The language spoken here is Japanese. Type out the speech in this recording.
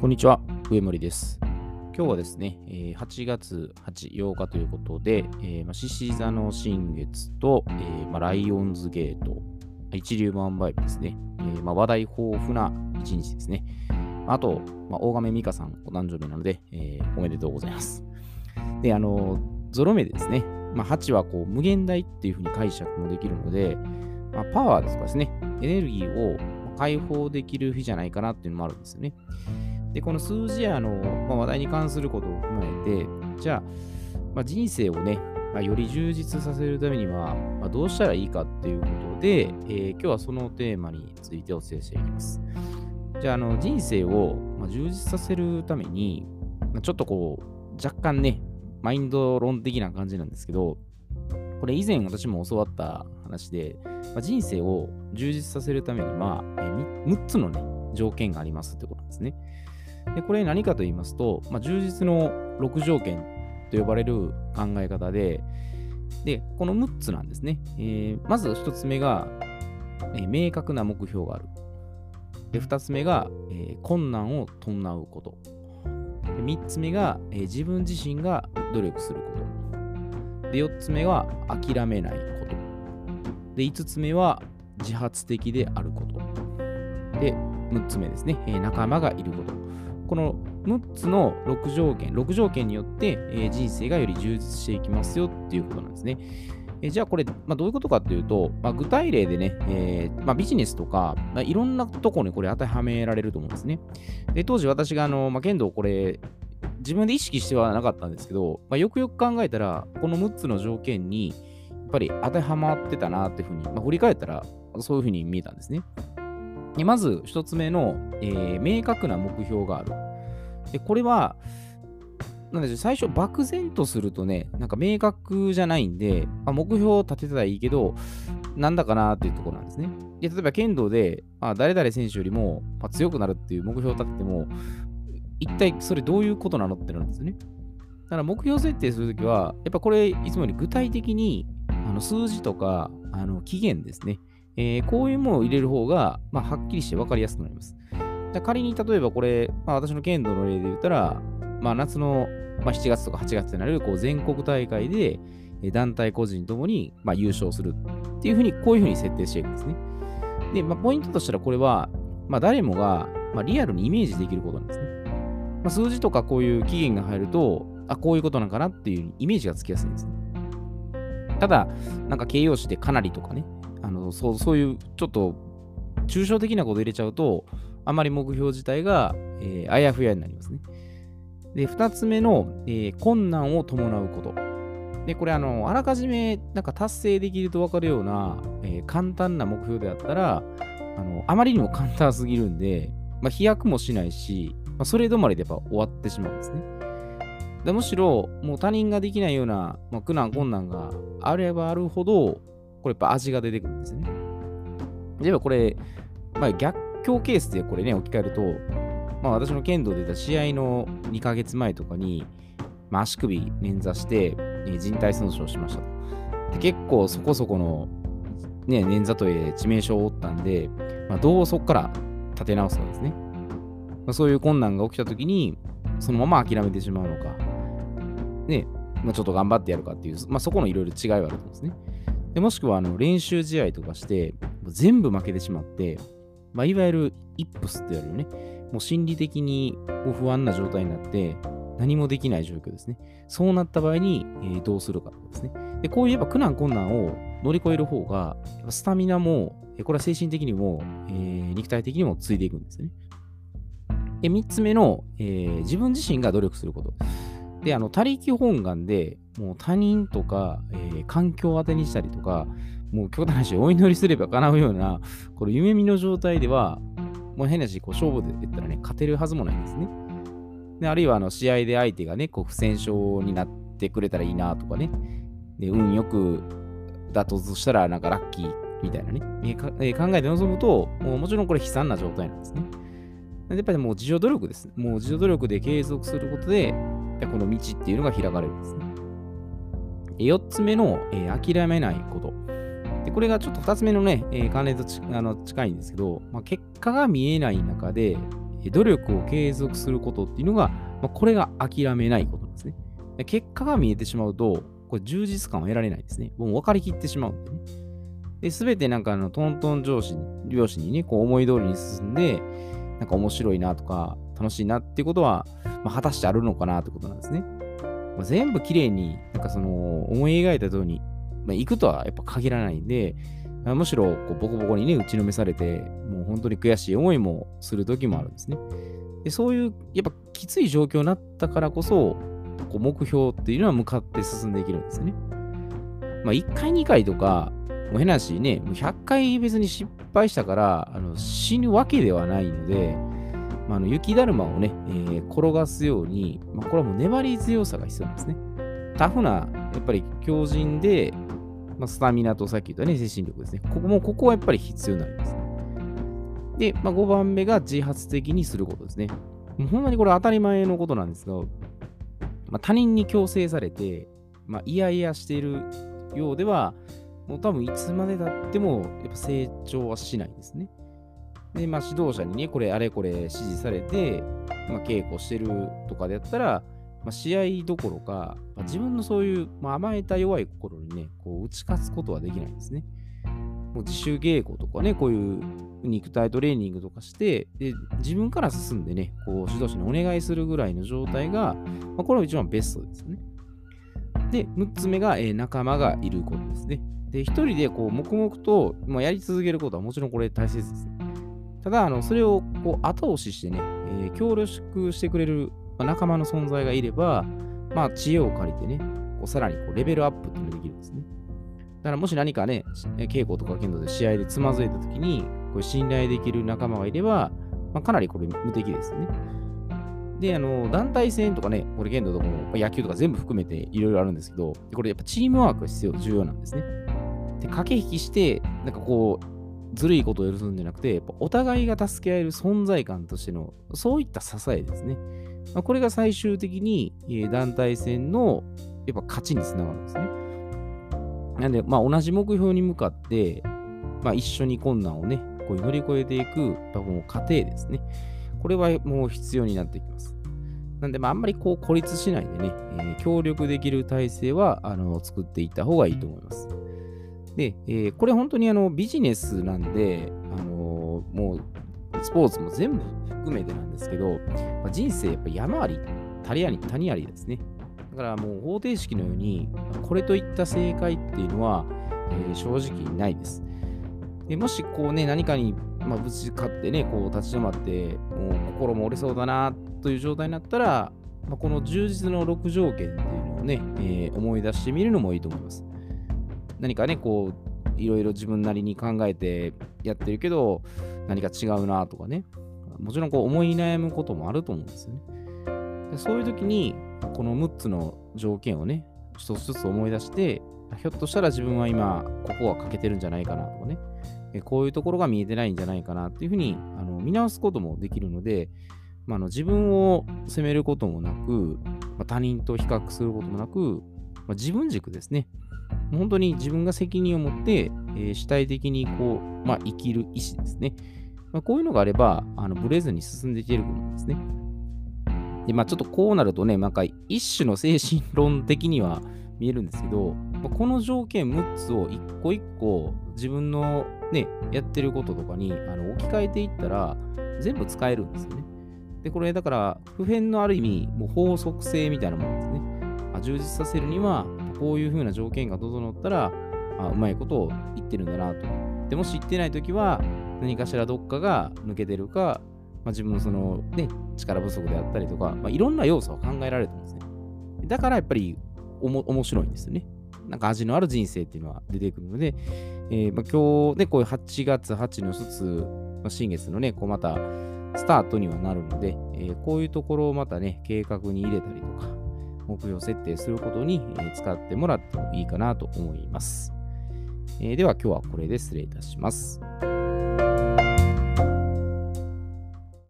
こんにちは、上森です。今日はですね、8月8、8日ということで、獅子座の新月と、ライオンズゲート、一粒万倍日ですね、話題豊富な一日ですね。あと、大亀美香さんお誕生日なので、おめでとうございます。で、あのゾロ目でですね、ま、8はこう無限大っていうふうに解釈もできるので、ま、パワーですかですね、エネルギーを解放できる日じゃないかなっていうのもあるんですよね。で、この数字やの、まあ、話題に関することを踏まえて、じゃあ、まあ、人生をね、まあ、より充実させるためには、まあ、どうしたらいいかっていうことで、えー今日はそのテーマについてお伝えしていきます。じゃあ、あの人生を、まあ、充実させるために、まあちょっとこう、若干ね、マインド論的な感じなんですけど、これ以前私も教わった話で、まあ、人生を充実させるためには、えー6つのね、条件がありますってことなんですね。で、これ何かと言いますと、まあ、充実の6条件と呼ばれる考え方で、で、この6つなんですね。えーまず1つ目が、えー明確な目標がある。で、2つ目が、えー困難を伴うこと。で3つ目が、え自分自身が努力すること。で、4つ目は諦めないこと。で、5つ目は自発的であること。で、6つ目ですね、え仲間がいること。この6つの6条件、6条件によって、え人生がより充実していきますよっていうことなんですね。えじゃあこれ、まあ、どういうことかっていうと、まあ、具体例でね、えーまあ、ビジネスとか、まあ、いろんなところにこれ当てはめられると思うんですね。で当時私があの、まあ、剣道これ自分で意識してはなかったんですけど、まあ、よくよく考えたらこの6つの条件にやっぱり当てはまってたなっていうふうに、まあ、振り返ったらそういうふうに見えたんですね。でまず一つ目の、えー明確な目標がある。でこれは、なんでしょう最初漠然とするとね、なんか明確じゃないんで、あ目標を立てたらいいけど、なんだかなっていうところなんですね。で例えば剣道で、あ誰々選手よりも、まあ強くなるっていう目標を立てても、一体それどういうことなのってなるんですよね。だから目標設定するときは、やっぱこれ、いつもより具体的にあの数字とかあの期限ですね、えーこういうものを入れる方が、まあ、はっきりして分かりやすくなります。仮に例えばこれ、まあ、私の剣道の例で言ったら、まあ、夏の、まあ、7月とか8月になるこう全国大会で団体個人ともに、まあ、優勝するっていうふうに、こういうふうに設定していくんですね。で、まあ、ポイントとしたらこれは、まあ、誰もが、まあ、リアルにイメージできることなんですね。まあ、数字とかこういう期限が入ると、あ、こういうことなんかなっていうイメージがつきやすいんですね。ただ、なんか形容詞でかなりとかね、あのそうそういうちょっと抽象的なこと入れちゃうと、あまり目標自体が、えーあやふやになりますね。で、二つ目の、えー困難を伴うこと。で、これ、あの、あらかじめ、なんか達成できると分かるような、えー簡単な目標であったら、あの、あまりにも簡単すぎるんで、まあ、飛躍もしないし、まあ、それ止まりでやっぱ終わってしまうんですね。でむしろ、もう他人ができないような、まあ、苦難、困難があればあるほど、これやっぱ味が出てくるんですね。例えばこれ、まあ、逆境ケースでこれね、置き換えると、まあ、私の剣道で出た試合の2ヶ月前とかに、まあ、足首捻挫して、えー人体損傷しましたと。結構そこそこの、ね、捻挫といえ致命傷を負ったんで、まあ、どうそこから立て直すかですね。まあ、そういう困難が起きたときに、そのまま諦めてしまうのか、ね、まあ、ちょっと頑張ってやるかっていう、まあ、そこのいろいろ違いはあると思うんですね。でもしくはあの練習試合とかして、全部負けてしまって、まあ、いわゆるイップスって言われるね、もう心理的に不安な状態になって、何もできない状況ですね。そうなった場合に、えーどうするかですね。で、こういうやっぱ苦難困難を乗り越える方が、スタミナも、これは精神的にも、えー肉体的にもついていくんですね。で、3つ目の、えー自分自身が努力すること。で、あの、他力本願で、もう他人とか、えー環境を当てにしたりとか、もう極端な話、お祈りすれば叶うような、この夢見の状態では、もう変なし、こう勝負で言ったらね、勝てるはずもないんですね。であるいは、あの、試合で相手がね、こう、不戦勝になってくれたらいいなとかね。で、運よくだとしたら、なんかラッキーみたいなね、ええ考えて臨むと、もうもちろんこれ悲惨な状態なんですね。やっぱりもう自助努力です。もう自助努力で継続することで、この道っていうのが開かれるんですね。4つ目の、えー諦めないこと。でこれがちょっと2つ目のね、えー関連とあの近いんですけど、まあ、結果が見えない中で、努力を継続することっていうのが、まあ、これが諦めないことなんですね。結果が見えてしまうと、これ充実感を得られないですね。もう分かりきってしまうんでね。で、すべてなんかあのトントン上司に、上司にね、こう思い通りに進んで、なんか面白いなとか、楽しいなっていうことは、まあ、果たしてあるのかなってことなんですね。まあ、全部綺麗に、なんかその、思い描いた通りに、まあ、行くとはやっぱ限らないんで、まあ、むしろこうボコボコにね、打ちのめされて、もう本当に悔しい思いもする時もあるんですね。でそういう、やっぱきつい状況になったからこそ、こう目標っていうのは向かって進んでいけるんですよね。まあ、1回、2回とか、もう変な話ね、もう100回別に失敗したからあの死ぬわけではないので、まあ、あの雪だるまをね、えー、転がすように、まあ、これはもう粘り強さが必要なんですね。タフな、やっぱり強靭で、まあ、スタミナとさっき言ったね、精神力ですね。ここも、ここはやっぱり必要になります。で、まあ、5番目が自発的にすることですね。もうほんまにこれ当たり前のことなんですが、まあ、他人に強制されて、まあ、いやいやしているようでは、もう多分いつまでたってもやっぱ成長はしないんですね。で、まあ、指導者にね、これあれこれ指示されて、まあ、稽古してるとかでやったら、まあ、試合どころか、まあ、自分のそういう、まあ、甘えた弱い心にね、こう打ち勝つことはできないんですね。もう自主稽古とかね、こういう肉体トレーニングとかして、で自分から進んでね、こう指導者にお願いするぐらいの状態が、まあ、これは一番ベストですね。で、6つ目が、えー、仲間がいることですね。で、一人でこう黙々と、まあ、やり続けることはもちろんこれ大切です。ただ、あのそれをこう後押ししてね、えー、協力してくれる仲間の存在がいれば、まあ、知恵を借りてね、こうさらにこうレベルアップっていうのができるんですね。だからもし何かね、稽古とか剣道で試合でつまずいたときに、これ信頼できる仲間がいれば、まあ、かなりこれ無敵ですね。で、あの、団体戦とかね、これ剣道とかも野球とか全部含めていろいろあるんですけど、これやっぱチームワークが必要、重要なんですね。で、駆け引きして、なんかこう、ずるいことを許すんじゃなくて、お互いが助け合える存在感としての、そういった支えですね。まあ、これが最終的に、え、団体戦のやっぱ勝ちにつながるんですね。なんで、まあ、同じ目標に向かって、まあ、一緒に困難をね、こう乗り越えていく、もう過程ですね。これはもう必要になってきます。なんで、まあ、あんまりこう孤立しないでね、えー、協力できる体制はあの作っていった方がいいと思います。で、えー、これ本当にあのビジネスなんで、あのー、もうスポーツも全部含めてなんですけど、まあ、人生やっぱ山あり、谷あり、谷ありですね。だからもう方程式のように、これといった正解っていうのは、えー、正直ないです。でもしこうね、何かに、まあ、ぶち勝ってね、こう立ち止まって、もう心も折れそうだなという状態になったら、まあ、この充実の6条件っていうのをね、えー、思い出してみるのもいいと思います。何かね、こう、いろいろ自分なりに考えてやってるけど、何か違うなとかね、もちろんこう思い悩むこともあると思うんですよね。でそういう時に、この6つの条件をね、一つずつ思い出して、ひょっとしたら自分は今、ここは欠けてるんじゃないかなとかね、こういうところが見えてないんじゃないかなっていうふうにあの見直すこともできるので、まあ、の自分を責めることもなく、まあ、他人と比較することもなく、まあ、自分軸ですね。本当に自分が責任を持って、えー、主体的にこう、まあ、生きる意思ですね。まあ、こういうのがあれば、あのブレずに進んでいけると思うんですね。で、まあ、ちょっとこうなるとね、なんか一種の精神論的には見えるんですけど、まあ、この条件6つを一個一個自分のね、やってることとかにあの置き換えていったら、全部使えるんですよね。で、これだから、普遍のある意味、もう法則性みたいなものですね。充実させるには、こういう風な条件が整ったら、あうまいことを言ってるんだなと。でも知ってないときは、何かしらどっかが抜けてるか、まあ、自分のその、ね、力不足であったりとか、まあ、いろんな要素を考えられてるんですね。だからやっぱりおも面白いんですよね。なんか味のある人生っていうのは出てくるので、えー、まあ、今日ね、こういう8月8の一つ、まあ、新月のね、こうまたスタートにはなるので、えー、こういうところをまたね、計画に入れたりとか、目標設定することに、え使ってもらってもいいかなと思います。えー、では今日はこれで失礼いたします。